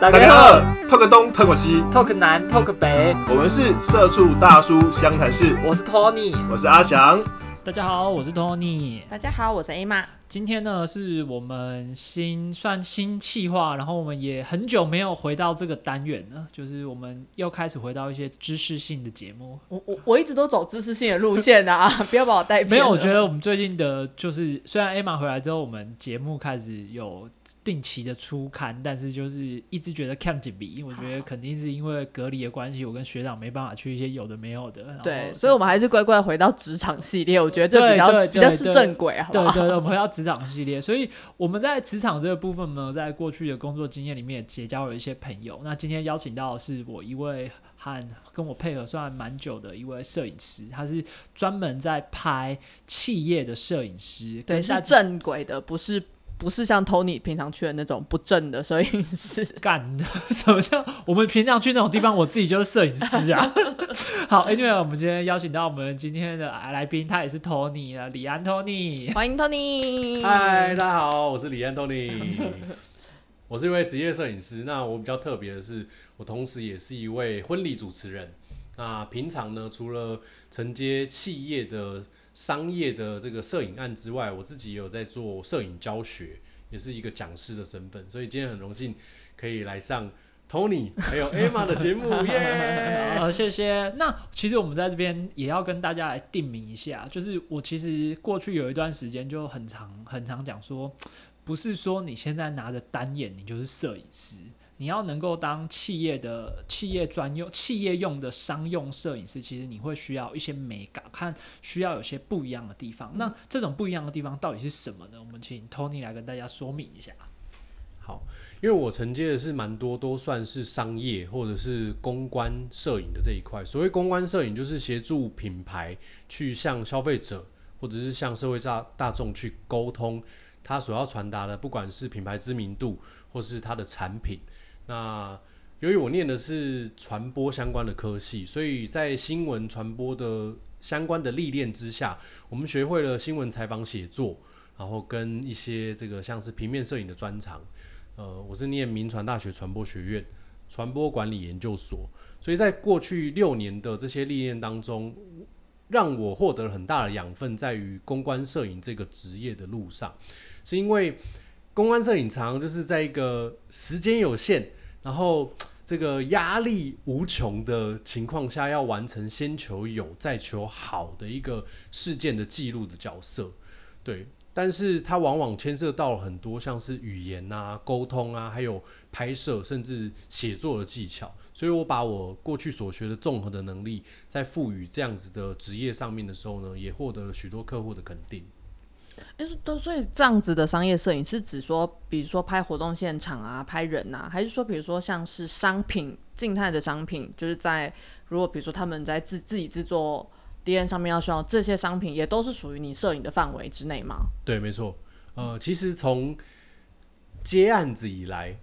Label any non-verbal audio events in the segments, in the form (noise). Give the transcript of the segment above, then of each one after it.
大家好，talk 东 talk 西，talk 南 talk 北，我们是社畜大叔湘潭市。我是 Tony，我是阿翔。大家好，我是 Tony。大家好，我是 A 玛。今天呢，是我们新算新企划，然后我们也很久没有回到这个单元了，就是我们又开始回到一些知识性的节目。我我我一直都走知识性的路线啊，(laughs) 不要把我带偏。没有，我觉得我们最近的，就是虽然 A 玛回来之后，我们节目开始有。定期的出刊，但是就是一直觉得看紧笔，因为我觉得肯定是因为隔离的关系，我跟学长没办法去一些有的没有的。对，所以我们还是乖乖回到职场系列，我觉得这比较比较是正轨，好对对对，我们回到职场系列，所以我们在职场这个部分呢，在过去的工作经验里面也结交了一些朋友。那今天邀请到的是我一位和跟我配合算蛮久的一位摄影师，他是专门在拍企业的摄影师，对，是正轨的，不是。不是像 Tony 平常去的那种不正的摄影师干的，什么叫我们平常去那种地方，我自己就是摄影师啊。(laughs) 好，因为我们今天邀请到我们今天的来宾，他也是 Tony 啊，李安 Tony，欢迎 Tony。嗨，大家好，我是李安 Tony，(laughs) 我是一位职业摄影师。那我比较特别的是，我同时也是一位婚礼主持人。那平常呢，除了承接企业的。商业的这个摄影案之外，我自己也有在做摄影教学，也是一个讲师的身份，所以今天很荣幸可以来上 Tony 还有 (laughs) Emma 的节目，耶！好，谢谢。那其实我们在这边也要跟大家来定名一下，就是我其实过去有一段时间就很常很常讲说，不是说你现在拿着单眼你就是摄影师。你要能够当企业的企业专用、企业用的商用摄影师，其实你会需要一些美感，看需要有些不一样的地方。那这种不一样的地方到底是什么呢？我们请 Tony 来跟大家说明一下。好，因为我承接的是蛮多，都算是商业或者是公关摄影的这一块。所谓公关摄影，就是协助品牌去向消费者或者是向社会大大众去沟通他所要传达的，不管是品牌知名度或是他的产品。那由于我念的是传播相关的科系，所以在新闻传播的相关的历练之下，我们学会了新闻采访写作，然后跟一些这个像是平面摄影的专长。呃，我是念民传大学传播学院传播管理研究所，所以在过去六年的这些历练当中，让我获得了很大的养分，在于公关摄影这个职业的路上，是因为公关摄影常就是在一个时间有限。然后这个压力无穷的情况下，要完成先求有再求好的一个事件的记录的角色，对，但是它往往牵涉到了很多像是语言啊、沟通啊，还有拍摄甚至写作的技巧，所以我把我过去所学的综合的能力，在赋予这样子的职业上面的时候呢，也获得了许多客户的肯定。哎，都所以这样子的商业摄影是指说，比如说拍活动现场啊，拍人呐，还是说，比如说像是商品静态的商品，就是在如果比如说他们在自自己制作 D N 上面要需要这些商品，也都是属于你摄影的范围之内吗？对，没错。呃，其实从接案子以来，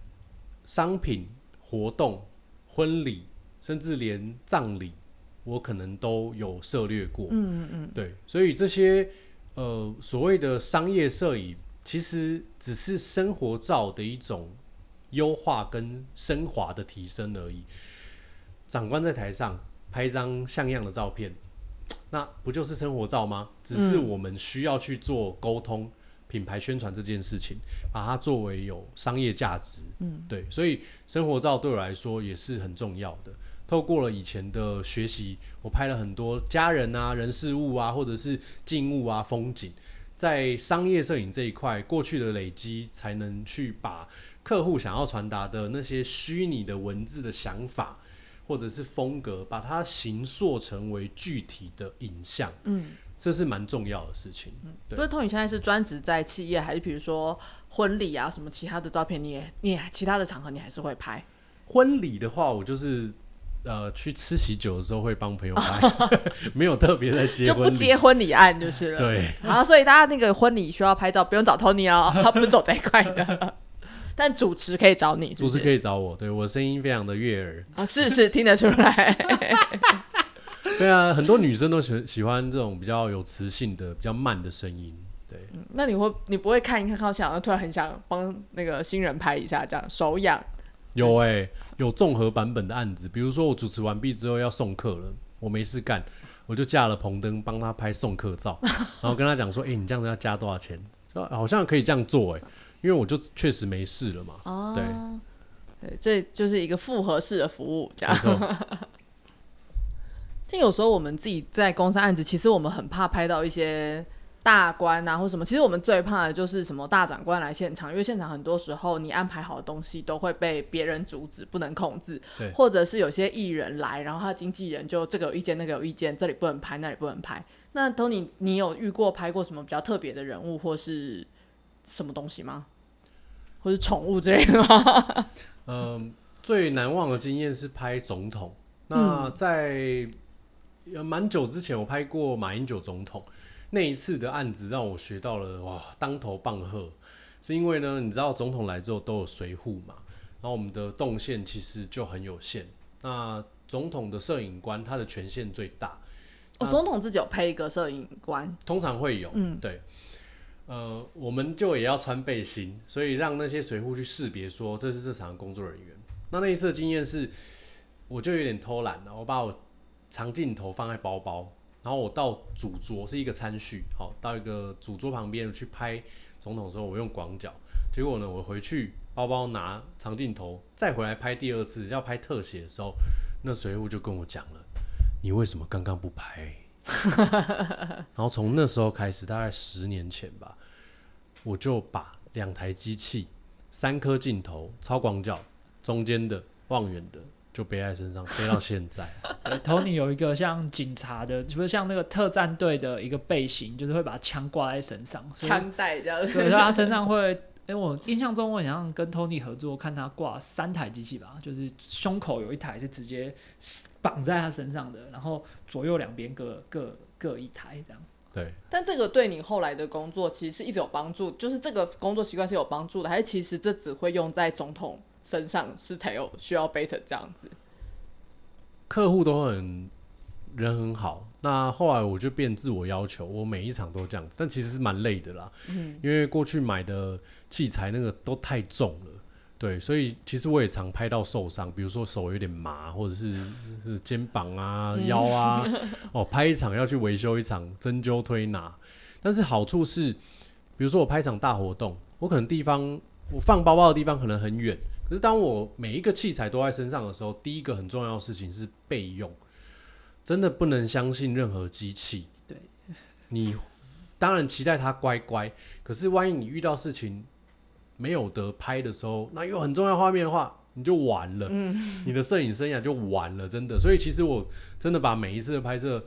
商品、活动、婚礼，甚至连葬礼，我可能都有涉略过。嗯嗯嗯，对，所以这些。呃，所谓的商业摄影，其实只是生活照的一种优化跟升华的提升而已。长官在台上拍一张像样的照片，那不就是生活照吗？只是我们需要去做沟通、品牌宣传这件事情，把它作为有商业价值。嗯，对，所以生活照对我来说也是很重要的。透过了以前的学习，我拍了很多家人啊、人事物啊，或者是静物啊、风景，在商业摄影这一块，过去的累积，才能去把客户想要传达的那些虚拟的文字的想法，或者是风格，把它形塑成为具体的影像。嗯，这是蛮重要的事情。嗯，对。不是，Tony 现在是专职在企业，还是比如说婚礼啊什么其他的照片，你也你其他的场合你还是会拍？婚礼的话，我就是。呃，去吃喜酒的时候会帮朋友拍，(laughs) 没有特别的结就不接婚礼案就是了。对，啊，所以大家那个婚礼需要拍照，不用找 Tony 哦，(laughs) 他不走这一块的。但主持可以找你，主持可以找我，对我声音非常的悦耳啊，是是听得出来。(laughs) 对啊，很多女生都喜喜欢这种比较有磁性的、比较慢的声音。对，那你会你不会看一看，看想突然很想帮那个新人拍一下，这样手痒。有哎、有综合版本的案子，比如说我主持完毕之后要送客了，我没事干，我就架了棚灯帮他拍送客照，(laughs) 然后跟他讲说，哎、你这样子要加多少钱？说好像可以这样做哎、因为我就确实没事了嘛，哦，对，对，这就是一个复合式的服务，这样。没错，(laughs) 像有时候我们自己在公司案子，其实我们很怕拍到一些大官啊或什么。其实我们最怕的就是什么大长官来现场，因为现场很多时候你安排好的东西都会被别人阻止，不能控制对。或者是有些艺人来，然后他经纪人就这个有意见，那个有意见，这里不能拍，那里不能拍。那 Tony，你有遇过拍过什么比较特别的人物或是什么东西吗？或是宠物之类的吗？嗯，最难忘的经验是拍总统。那在呃蛮久之前，我拍过马英九总统那一次的案子，让我学到了哇当头棒喝。是因为呢，你知道总统来之后都有随护嘛，然后我们的动线其实就很有限。那总统的摄影官他的权限最大，哦，总统自己有配一个摄影官，通常会有，嗯对，呃，我们就也要穿背心，所以让那些随护去识别说这是这场的工作人员。那那一次的经验是，我就有点偷懒了，我把我长镜头放在包包，然后我到主桌是一个餐序，好，到一个主桌旁边去拍总统的时候，我用广角，结果呢，我回去包包拿长镜头，再回来拍第二次要拍特写的时候，那随务就跟我讲了，你为什么刚刚不拍？(laughs) 然后从那时候开始，大概十年前吧，我就把两台机器、三颗镜头、超广角、中间的、望远的，就背在身上，背到现在。(laughs) 对 Tony 有一个像警察的，就是像那个特战队的一个背心，就是会把枪挂在身上，枪带这样子。对，所以他身上会。哎、我印象中我好像跟 Tony 合作，看他挂三台机器吧，就是胸口有一台是直接绑在他身上的，然后左右两边各各各一台这样。对，但这个对你后来的工作其实是一直有帮助，就是这个工作习惯是有帮助的，还是其实这只会用在总统身上是才有需要背成这样子？客户都很人很好。那后来我就变自我要求，我每一场都这样子，但其实是蛮累的啦。嗯，因为过去买的器材那个都太重了，对，所以其实我也常拍到受伤，比如说手有点麻，或者是是肩膀啊、嗯腰啊，(laughs) 哦，拍一场要去维修一场，针灸推拿。但是好处是，比如说我拍一场大活动，我可能地方我放包包的地方可能很远，可是当我每一个器材都在身上的时候，第一个很重要的事情是备用，真的不能相信任何机器。对，你当然期待它乖乖，可是万一你遇到事情没有得拍的时候，那有很重要画面的话，你就完了，你的摄影生涯就完了，真的。所以其实我真的把每一次的拍摄，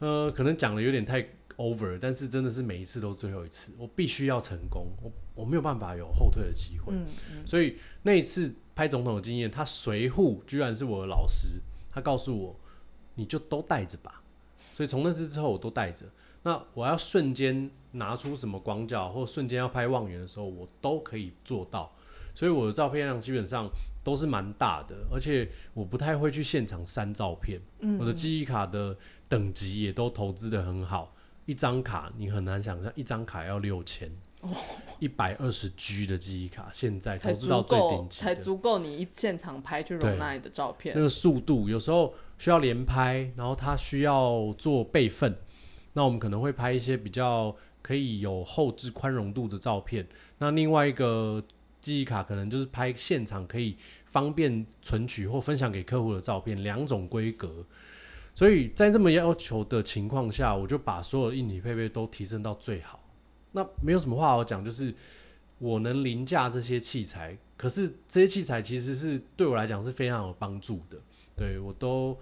呃，可能讲的有点太 over，但是真的是每一次都最后一次，我必须要成功，我我没有办法有后退的机会。嗯所以那一次拍总统的经验，他随护居然是我的老师，他告诉我，你就都带着吧。所以从那次之后，我都带着。那我要瞬间拿出什么广角，或瞬间要拍望远的时候，我都可以做到。所以我的照片量基本上都是蛮大的，而且我不太会去现场删照片。嗯我的记忆卡的等级也都投资的很好，一张卡你很难想象，一张卡要六千，一百二十 G 的记忆卡，现在投资到最够顶级，才足够你一现场拍去容纳你的照片那。个速度有时候需要连拍，然后它需要做备份，那我们可能会拍一些比较可以有后置宽容度的照片。那另外一个记忆卡可能就是拍现场可以方便存取或分享给客户的照片，两种规格。所以在这么要求的情况下，我就把所有的硬体配备都提升到最好。那没有什么话好讲，就是我能凌驾这些器材，可是这些器材其实是对我来讲是非常有帮助的。对我都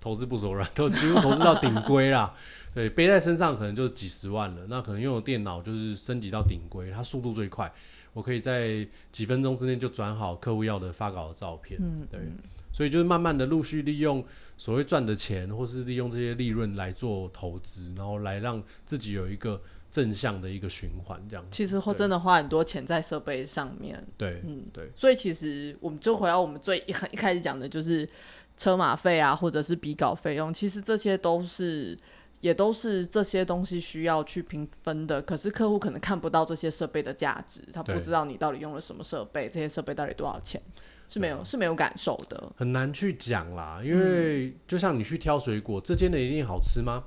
投资不手软，都几乎投资到顶规啦。对，背在身上可能就几十万了，那可能用的电脑就是升级到顶规，它速度最快，我可以在几分钟之内就转好客户要的发稿的照片。嗯，对嗯所以就是慢慢的陆续利用所谓赚的钱，或是利用这些利润来做投资，然后来让自己有一个正向的一个循环，这样子。其实会真的花很多钱在设备上面。对嗯，对所以其实我们就回到我们最一一开始讲的，就是车马费啊，或者是比稿费用，其实这些都是也都是这些东西需要去评分的。可是客户可能看不到这些设备的价值，他不知道你到底用了什么设备，这些设备到底多少钱，是没有是没有感受的。很难去讲啦，因为就像你去挑水果，这间的一定好吃吗？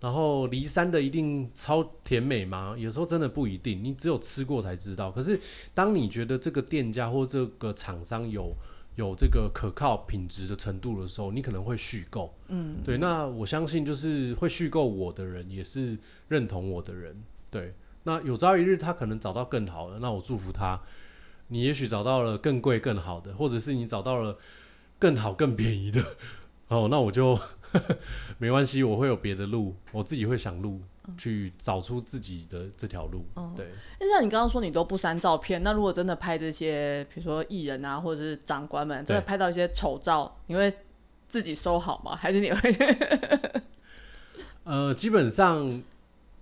然后离山的一定超甜美吗？有时候真的不一定，你只有吃过才知道。可是当你觉得这个店家或这个厂商有有这个可靠品质的程度的时候，你可能会续购。嗯，对。那我相信就是会续购我的人，也是认同我的人。对。那有朝一日他可能找到更好的，那我祝福他。你也许找到了更贵、更好的，或者是你找到了更好、更便宜的，哦，那我就 (laughs) 没关系，我会有别的路，我自己会想路去找出自己的这条路。对，那像你刚刚说你都不删照片，那如果真的拍这些，比如说艺人啊，或者是长官们，真的拍到一些丑照，你会自己收好吗？(laughs) 还是你会？(laughs) 呃，基本上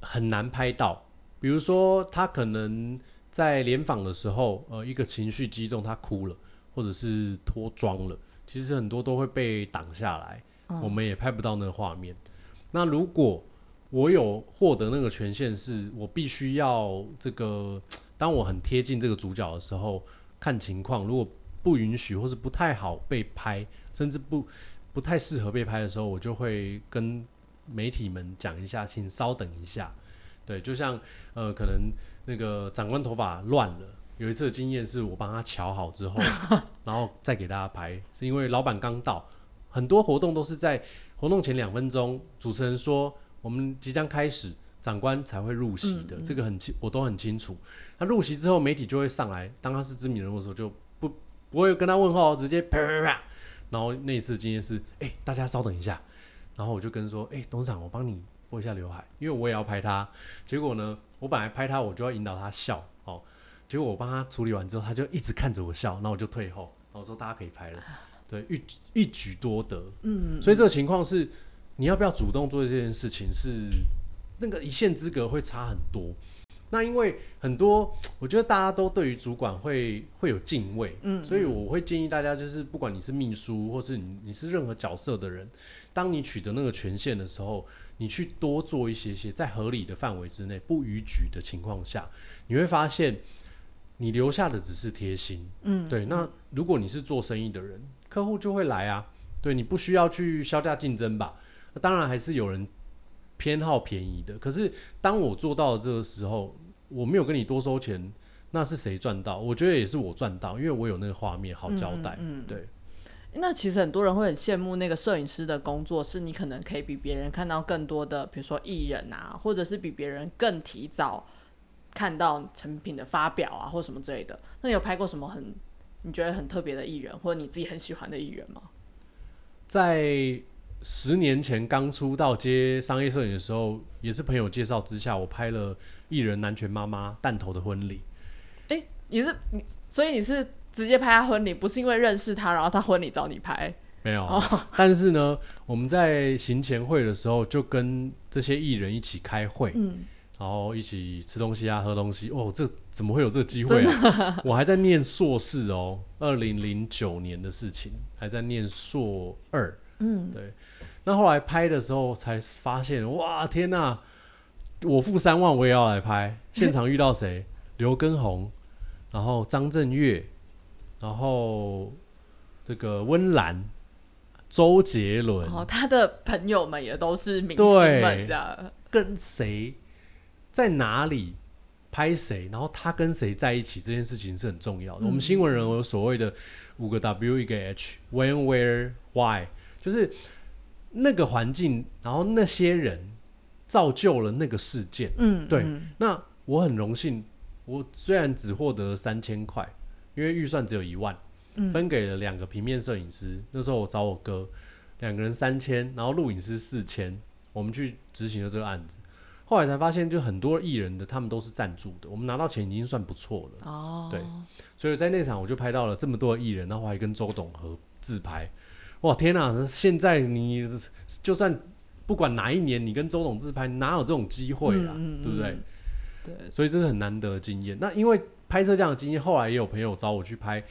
很难拍到。比如说，他可能在联访的时候，呃，一个情绪激动，他哭了，或者是脱妆了，其实很多都会被挡下来，我们也拍不到那个画面。那如果我有获得那个权限，是我必须要这个，(tsk) 当我很贴近这个主角的时候，看情况，如果不允许或是不太好被拍，甚至不不太适合被拍的时候，我就会跟媒体们讲一下，请稍等一下。对，就像呃，可能那个长官头发乱了，有一次的经验是我帮他瞧好之后，(laughs) 然后再给大家拍，是因为老板刚到，很多活动都是在活动前两分钟，主持人说我们即将开始，长官才会入席的，这个很清，我都很清楚。他入席之后，媒体就会上来，当他是知名人物的时候，就不不会跟他问候，直接啪啪啪。然后那一次经验是，哎、大家稍等一下，然后我就跟说，哎、董事长，我帮你拨一下刘海，因为我也要拍他。结果呢，我本来拍他，我就要引导他笑哦，结果我帮他处理完之后，他就一直看着我笑，那我就退后，然后说大家可以拍了，对，一一举多得，嗯，所以这个情况是，你要不要主动做这件事情是那个一线之隔会差很多。那因为很多，我觉得大家都对于主管会会有敬畏，嗯，所以我会建议大家，就是不管你是秘书，或是你你是任何角色的人，当你取得那个权限的时候，你去多做一些些，在合理的范围之内，不逾矩的情况下，你会发现你留下的只是贴心，嗯，对。那如果你是做生意的人，客户就会来啊，对你不需要去销价竞争吧？那当然还是有人偏好便宜的，可是当我做到这个时候，我没有跟你多收钱，那是谁赚到？我觉得也是我赚到，因为我有那个画面好交代，对。那其实很多人会很羡慕那个摄影师的工作，是你可能可以比别人看到更多的，比如说艺人啊，或者是比别人更提早看到成品的发表啊，或什么之类的。那你有拍过什么很你觉得很特别的艺人，或者你自己很喜欢的艺人吗？在十年前刚出道接商业摄影的时候，也是朋友介绍之下，我拍了艺人南拳妈妈弹头的婚礼。诶，你是你，所以你是直接拍他婚礼，不是因为认识他，然后他婚礼找你拍？没有，但是呢，我们在行前会的时候，就跟这些艺人一起开会，嗯，然后一起吃东西啊，喝东西。哦，这怎么会有这个机会啊？(laughs) 我还在念硕士哦，二零零九年的事情，还在念硕二。嗯，对。那后来拍的时候才发现，哇，天哪！我付三万，我也要来拍。现场遇到谁？刘畊宏，然后张震岳，然后这个温岚、周杰伦，哦他的朋友们也都是明星对们，这样。跟谁在哪里拍谁，然后他跟谁在一起，这件事情是很重要的。我们新闻人有所谓的五个 W 一个 H，When Where Why，就是那个环境，然后那些人造就了那个事件。嗯，对嗯那我很荣幸，我虽然只获得三千块，因为预算只有一万，嗯分给了两个平面摄影师。那时候我找我哥，两个人三千，然后录影师四千，我们去执行了这个案子。后来才发现，就很多艺人的他们都是赞助的，我们拿到钱已经算不错了。哦，对所以在那场我就拍到了这么多的艺人，然后还跟周董合自拍。哇天哪！现在你就算不管哪一年你跟周董自拍，哪有这种机会啊？嗯嗯对不对？嗯对，所以这是很难得的经验。那因为拍摄这样的经验，后来也有朋友找我去拍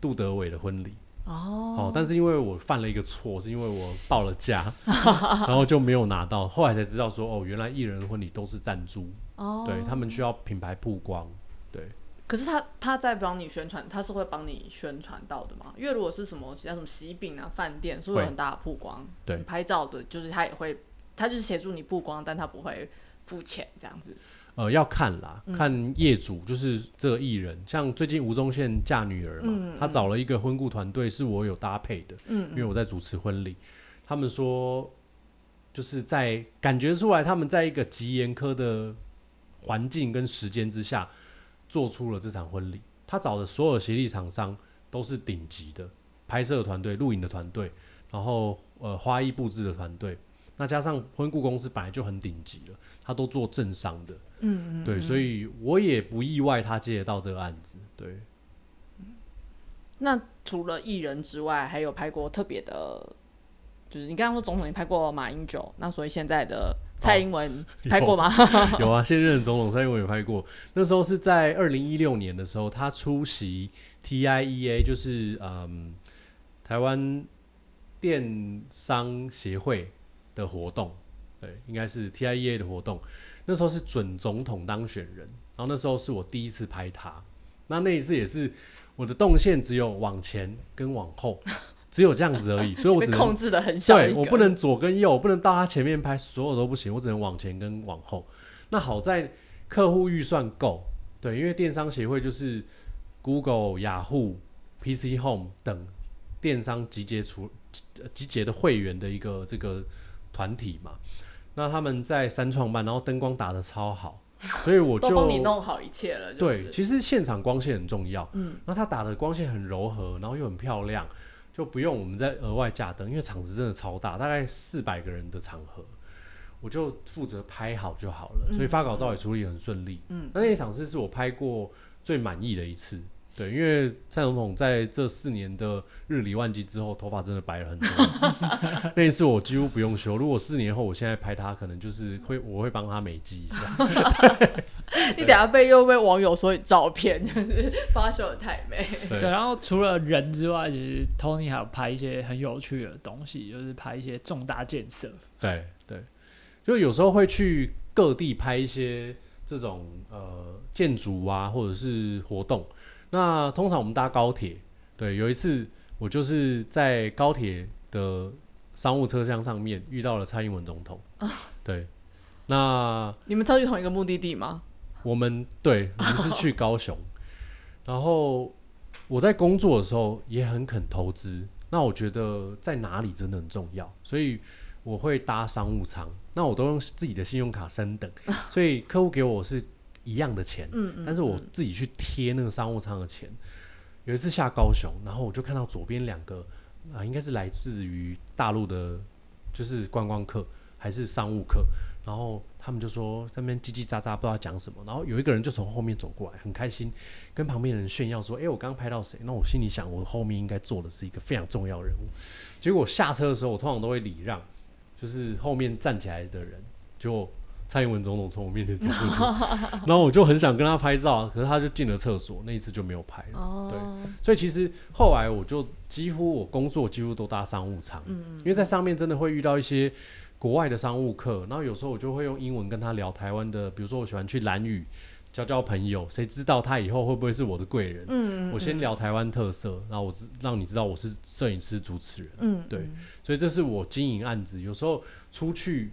杜德伟的婚礼，哦哦，但是因为我犯了一个错，是因为我报了价，(laughs) 然后就没有拿到，后来才知道说，哦，原来艺人的婚礼都是赞助，哦，对他们需要品牌曝光，对，可是他他在帮你宣传，他是会帮你宣传到的嘛？因为如果是什么其他什么喜饼啊、饭店，是会有很大的曝光。对你拍照的，就是他也会，他就是协助你曝光，但他不会付钱这样子。呃，要看啦，嗯看业主就是这个艺人，像最近吴宗宪嫁女儿嘛，嗯他找了一个婚顾团队，是我有搭配的，嗯因为我在主持婚礼，他们说就是在感觉出来他们在一个极严苛的环境跟时间之下做出了这场婚礼，他找的所有协力厂商都是顶级的拍摄团队、录影的团队，然后呃花艺布置的团队，那加上婚顾公司本来就很顶级了，他都做正商的。嗯嗯，对，所以我也不意外他接得到这个案子。对，那除了艺人之外，还有拍过特别的，就是你刚刚说总统，你拍过马英九，那所以现在的蔡英文拍过吗？(laughs) 有啊，现任总统蔡英文也拍过，那时候是在二零一六年的时候，他出席 TIEA，就是嗯台湾电商协会的活动，对，应该是 TIEA 的活动。那时候是准总统当选人，然后那时候是我第一次拍他，那那一次也是我的动线只有往前跟往后，只有这样子而已，(laughs) 所以我只能控制的很小对我不能左跟右，我不能到他前面拍，所有都不行，我只能往前跟往后。那好在客户预算够，对，因为电商协会就是 Google、雅虎、PC Home 等电商集结出呃集结的会员的一个这个团体嘛。那他们在三创办，然后灯光打的超好，所以我就 (laughs) 都帮你弄好一切了。就是、对，其实现场光线很重要。嗯，然后他打的光线很柔和，然后又很漂亮，就不用我们再额外架灯，因为场子真的超大，大概四百个人的场合，我就负责拍好就好了。所以发稿照也处理很顺利。嗯，那那一场次是我拍过最满意的一次。对，因为蔡总统在这四年的日理万机之后，头发真的白了很多。(laughs) 那一次我几乎不用修，如果四年后我现在拍他，可能就是会我会帮他美肌一下。(laughs) (laughs) 你等下被又被网友说你照片就是帮他修的太美。对对，然后除了人之外，其实 Tony 还有拍一些很有趣的东西，就是拍一些重大建设。对对，就有时候会去各地拍一些这种呃建筑啊，或者是活动。那通常我们搭高铁，对，有一次我就是在高铁的商务车厢上面遇到了蔡英文总统。啊对，那你们超去同一个目的地吗？我们对，我们是去高雄，(laughs) 然后我在工作的时候也很肯投资。那我觉得在哪里真的很重要，所以我会搭商务舱。那我都用自己的信用卡升等，(laughs) 所以客户给我是一样的钱，嗯嗯，但是我自己去贴那个商务舱的钱。有一次下高雄，然后我就看到左边两个啊，应该是来自于大陆的，就是观光客还是商务客，然后他们就说在那边叽叽喳喳，不知道讲什么。然后有一个人就从后面走过来，很开心，跟旁边的人炫耀说：“哎、我刚刚拍到谁？”那我心里想，我后面应该坐的是一个非常重要的人物。结果下车的时候，我通常都会礼让，就是后面站起来的人，就蔡英文总统从我面前走过去，(laughs) 然后我就很想跟他拍照，可是他就进了厕所，那一次就没有拍了。哦，所以其实后来我就几乎我工作几乎都搭商务舱，嗯因为在上面真的会遇到一些国外的商务课，然后有时候我就会用英文跟他聊台湾的，比如说我喜欢去蓝屿交交朋友，谁知道他以后会不会是我的贵人？嗯，我先聊台湾特色，然后我知让你知道我是摄影师、主持人，嗯，嗯，对所以这是我经营案子，有时候出去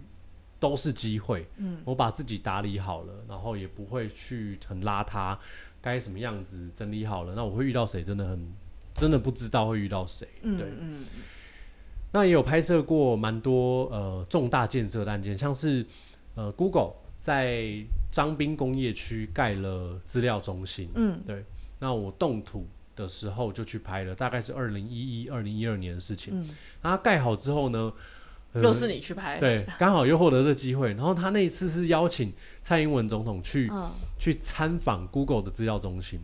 都是机会，嗯，我把自己打理好了，然后也不会去很邋遢，该什么样子整理好了，那我会遇到谁，真的很真的不知道会遇到谁，嗯对。嗯那也有拍摄过蛮多呃重大建设的案件，像是呃 Google 在张滨工业区盖了资料中心，嗯。对那我动土的时候就去拍了，大概是二零一一、二零一二年的事情。嗯，那它盖好之后呢，呃又是你去拍，，对，刚好又获得这机会。然后他那一次是邀请蔡英文总统去、嗯。去参访 Google 的资料中心，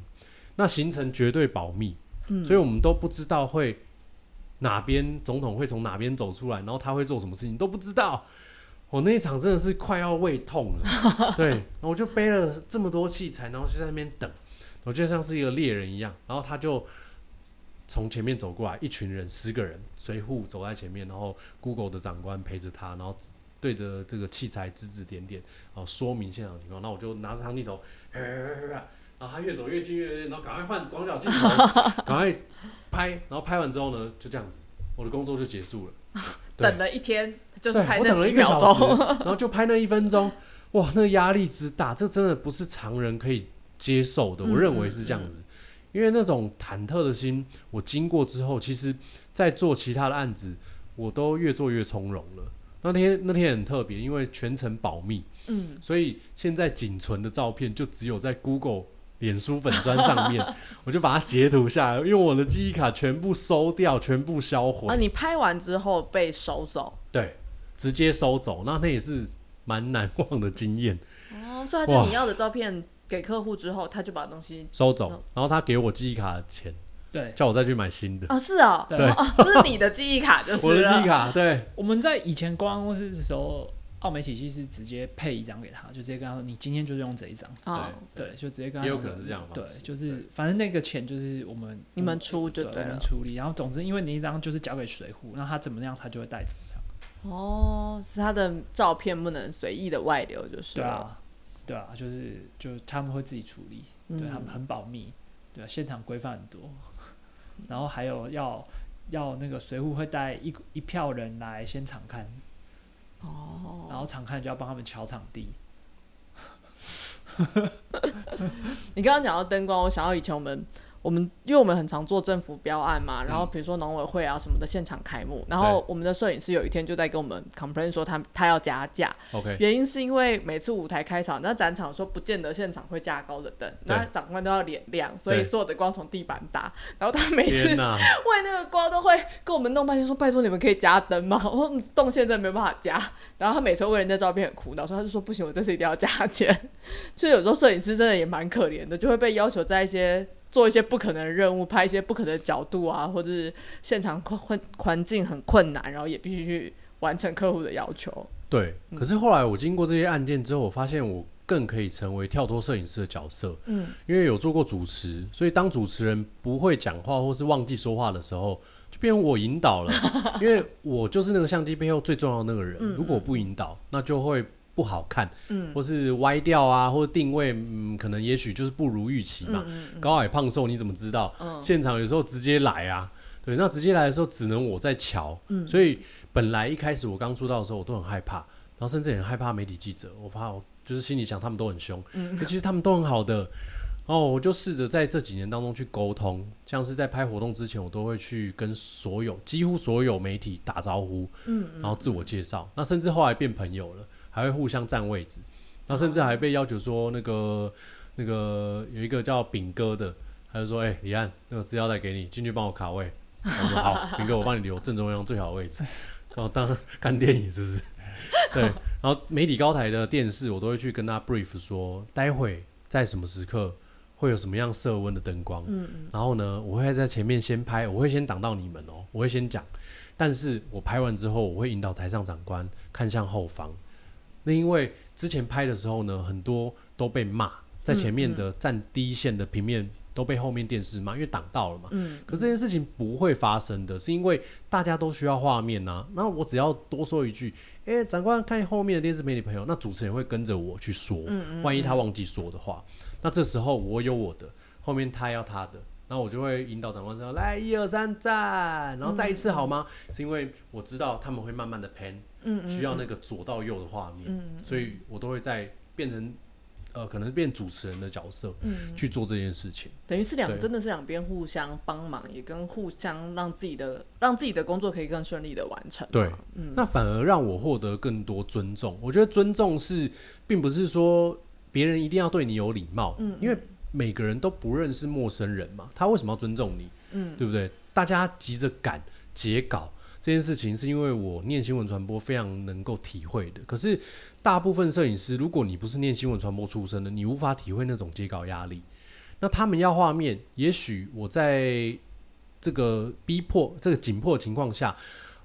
那行程绝对保密，嗯，所以我们都不知道会哪边总统会从哪边走出来，然后他会做什么事情都不知道。我那一场真的是快要胃痛了，(laughs) 对，然后我就背了这么多器材，然后就在那边等，我就像是一个猎人一样，然后他就从前面走过来，一群人十个人随扈走在前面，然后 Google 的长官陪着他，然后指对着这个器材指指点点，然后说明现场情况。那我就拿着长镜头，然后他越走越近越近，然后赶快换广角镜头，(laughs) 赶快拍，然后拍完之后呢，就这样子，我的工作就结束了。(laughs) 等了一天，就是拍那等了一秒时，钟。然后就拍那一分钟，哇，那个压力之大，这真的不是常人可以接受的。嗯我认为是这样子，因为那种忐忑的心，我经过之后，其实在做其他的案子，我都越做越从容了。那天那天很特别，因为全程保密，嗯，所以现在仅存的照片就只有在 Google、脸书粉砖上面，(laughs) 我就把它截图下来，因为我的记忆卡全部收掉，全部销毁。啊，你拍完之后被收走，对，直接收走，那那也是蛮难忘的经验。哦，所以他就你要的照片给客户之后，他就把东西收走哦，然后他给我记忆卡的钱，对，叫我再去买新的。哦，是哦，对哦，这是你的记忆卡就是我的记忆。卡，对，我们在以前公关公司的时候，澳媒体系是直接配一张给他，就直接跟他说，你今天就是用这一张。哦，对，就直接跟他也有可能是这样的对方，式就是反正那个钱就是我们你们出就对对了。我们处理。然后总之，因为你一张就是交给水户，那他怎么样他就会带走这样。哦，是他的照片不能随意的外流，就是。对啊，对啊，就是就他们会自己处理，对他们嗯，很保密，对啊，现场规范很多。然后还有要要那个水户会带一一票人来现场看，哦，然后场看就要帮他们敲场地。(laughs) 你刚刚讲到灯光，我想到以前我们我们因为我们很常做政府标案嘛，然后嗯比如说农委会啊什么的现场开幕，然后我们的摄影师有一天就在跟我们 complain 说他他要加价，，OK，原因是因为每次舞台开场，那展场说不见得现场会加高的灯，那长官都要脸亮，所以所有的光从地板打，然后他每次，(laughs) 为那个光都会跟我们弄半天，说拜托你们可以加灯吗？(laughs) 我说嗯动线真的没办法加。然后他每次为人家照片很苦恼，所以他就说不行，我这次一定要加钱。(laughs) 所以有时候摄影师真的也蛮可怜的，就会被要求在一些做一些不可能的任务，拍一些不可能的角度啊，或者是现场环环环境很困难，然后也必须去完成客户的要求。对。可是后来我经过这些案件之后，我发现我更可以成为跳脱摄影师的角色，嗯，因为有做过主持，所以当主持人不会讲话或是忘记说话的时候，就变成我引导了，(laughs) 因为我就是那个相机背后最重要的那个人。嗯如果我不引导，那就会不好看，嗯。或是歪掉啊，或者定位，嗯，可能也许就是不如预期嘛。嗯嗯高矮胖瘦你怎么知道？嗯。现场有时候直接来啊，对，那直接来的时候只能我在瞧，嗯。所以本来一开始我刚出道的时候我都很害怕，然后甚至也很害怕媒体记者，我怕我就是心里想他们都很凶，嗯。可其实他们都很好的。然后我就试着在这几年当中去沟通，像是在拍活动之前，我都会去跟所有几乎所有媒体打招呼，嗯。然后自我介绍，那甚至后来变朋友了，还会互相占位置，那甚至还被要求说那个那个有一个叫炳哥的，他就说：“哎、李安，那个资料袋给你，进去帮我卡位。(laughs) ”我说：“好，炳哥，我帮你留正中央最好的位置。” (laughs) 然后当看电影是不是？(laughs) 对，然后媒体高台的电视，我都会去跟他 brief 说，待会在什么时刻会有什么样色温的灯光，嗯然后呢，我会在前面先拍，我会先挡到你们哦，我会先讲，但是我拍完之后，我会引导台上长官看向后方。那因为之前拍的时候呢，很多都被骂，在前面的站第一线的平面都被后面电视骂，因为挡到了嘛。嗯可这件事情不会发生的，是因为大家都需要画面呐、那我只要多说一句，诶，长官看后面的电视媒体朋友，那主持人会跟着我去说，嗯万一他忘记说的话，那这时候我有我的，后面他要他的，然后我就会引导长官说，来一二三站，然后再一次好吗？是因为我知道他们会慢慢的 pan，嗯嗯需要那个左到右的画面，嗯所以我都会在变成呃可能变主持人的角色嗯，去做这件事情。等于是两真的是两边互相帮忙，也跟互相让自己的让自己的工作可以更顺利的完成。对嗯那反而让我获得更多尊重。我觉得尊重是，并不是说别人一定要对你有礼貌，嗯因为每个人都不认识陌生人嘛，他为什么要尊重你？嗯对不对？大家急着赶截稿这件事情，是因为我念新闻传播非常能够体会的。可是大部分摄影师，如果你不是念新闻传播出身的，你无法体会那种接稿压力。那他们要画面，也许我在这个逼迫、这个紧迫的情况下，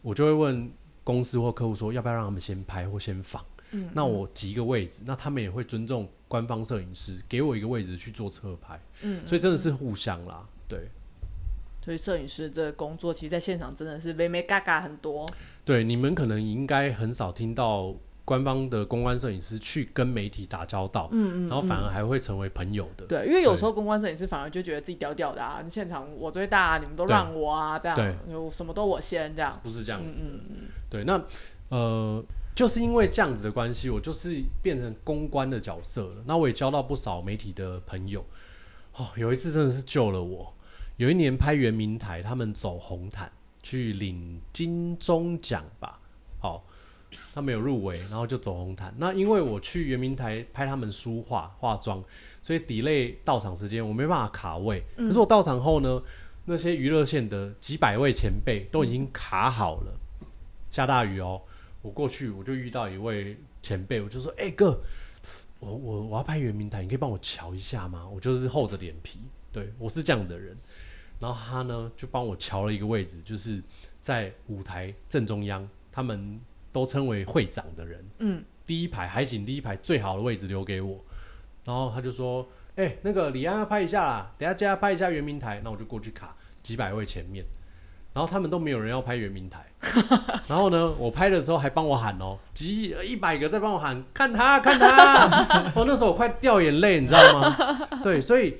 我就会问公司或客户说，要不要让他们先拍或先放？嗯那我挤一个位置，那他们也会尊重官方摄影师，给我一个位置去做车拍，嗯，所以真的是互相啦，对。所以摄影师这个工作，其实在现场真的是微微嘎嘎很多。对，你们可能应该很少听到官方的公关摄影师去跟媒体打交道，嗯嗯，然后反嗯而还会成为朋友的。对，因为有时候公关摄影师反而就觉得自己屌屌的啊，现场我最大、啊，你们都让我啊，这样，对有什么都我先这样。不是这样嗯子的。嗯嗯，对，那呃，就是因为这样子的关系，我就是变成公关的角色了。那我也交到不少媒体的朋友。哦，有一次真的是救了我。有一年拍圆明台，他们走红毯去领金钟奖吧。好、他们有入围，然后就走红毯。那因为我去圆明台拍他们书画化妆，所以 delay 到场时间，我没办法卡位。可是我到场后呢，那些娱乐线的几百位前辈都已经卡好了。下大雨哦，我过去我就遇到一位前辈，我就说：“哎、哥，我我我要拍圆明台，你可以帮我瞧一下吗？”我就是厚着脸皮，对我是这样的人。然后他呢就帮我瞧了一个位置，就是在舞台正中央，他们都称为会长的人，嗯，第一排海景第一排最好的位置留给我。然后他就说：“哎、那个李安要拍一下啦，等下叫他拍一下圆明台。”那我就过去卡几百位前面，然后他们都没有人要拍圆明台。(laughs) 然后呢，我拍的时候还帮我喊哦，几一百个在帮我喊，看他看他。(laughs) 哦，那时候我快掉眼泪，你知道吗？对，所以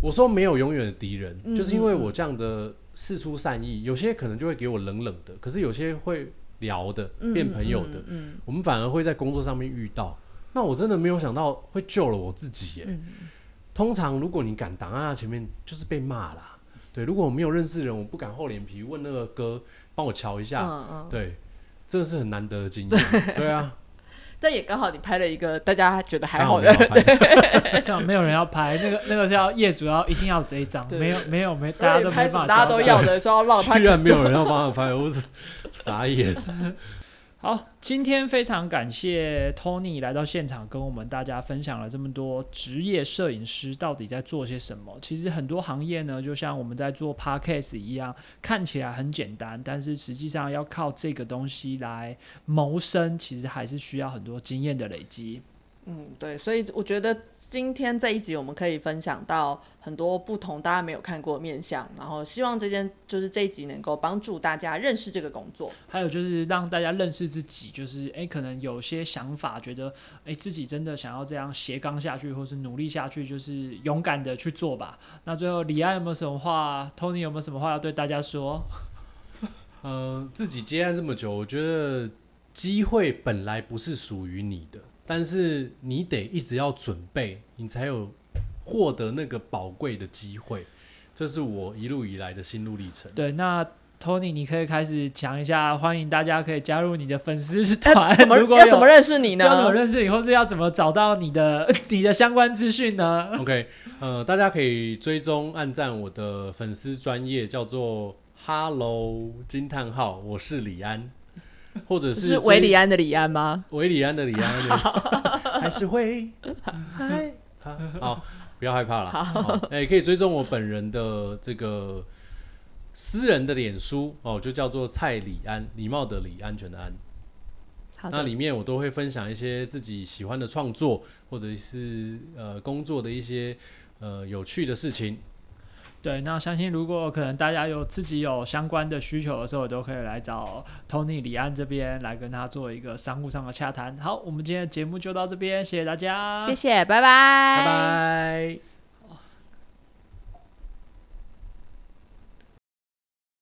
我说没有永远的敌人，嗯就是因为我这样的事出善意，有些可能就会给我冷冷的，可是有些会聊的，嗯变朋友的，嗯我们反而会在工作上面遇到。那我真的没有想到会救了我自己耶。嗯通常如果你敢挡在他前面，就是被骂啦。对，如果我没有认识人，我不敢厚脸皮问那个哥帮我瞧一下。嗯嗯，对，真的是很难得的经验。(laughs) 对啊，但也刚好你拍了一个大家觉得还好的。(laughs) 这样没有人要拍，那个那个是要业主要一定要有这一张，没有没有没，大家都没拍什么办法大家都要的说要，让他居然没有人要帮他拍，我是傻眼。好，今天非常感谢 Tony 来到现场，跟我们大家分享了这么多职业摄影师到底在做些什么。其实很多行业呢，就像我们在做 Podcast 一样，看起来很简单，但是实际上要靠这个东西来谋生，其实还是需要很多经验的累积。嗯，对，所以我觉得今天这一集我们可以分享到很多不同大家没有看过的面相，然后希望这件就是这一集能够帮助大家认识这个工作。还有就是让大家认识自己，就是哎，可能有些想法，觉得哎自己真的想要这样斜杠下去，或是努力下去，就是勇敢的去做吧。那最后李安有没有什么话？Tony 有没有什么话要对大家说？呃，自己接案这么久，我觉得机会本来不是属于你的，但是你得一直要准备，你才有获得那个宝贵的机会。这是我一路以来的心路历程。对，那 Tony 你可以开始讲一下，欢迎大家可以加入你的粉丝团。(laughs) 怎么 (laughs) 如果有要怎么认识你呢要怎么？认识你，或是要怎么找到你的你的相关资讯呢？(laughs) OK，呃，大家可以追踪、按赞我的粉丝专业，叫做 Hello 惊叹号，我是李安，或者是追维里安的李安吗？维里安的李安，(laughs) 还是会害怕。好，不要害怕了。好，哎、可以追踪我本人的这个私人的脸书哦，就叫做蔡李安，礼貌的李，安全的安。好，那里面我都会分享一些自己喜欢的创作，或者是呃工作的一些呃有趣的事情。对，那相信如果可能大家有自己有相关的需求的时候，都可以来找 Tony 李安这边来跟他做一个商务上的洽谈。好，我们今天的节目就到这边，谢谢大家，谢谢，拜拜，拜拜。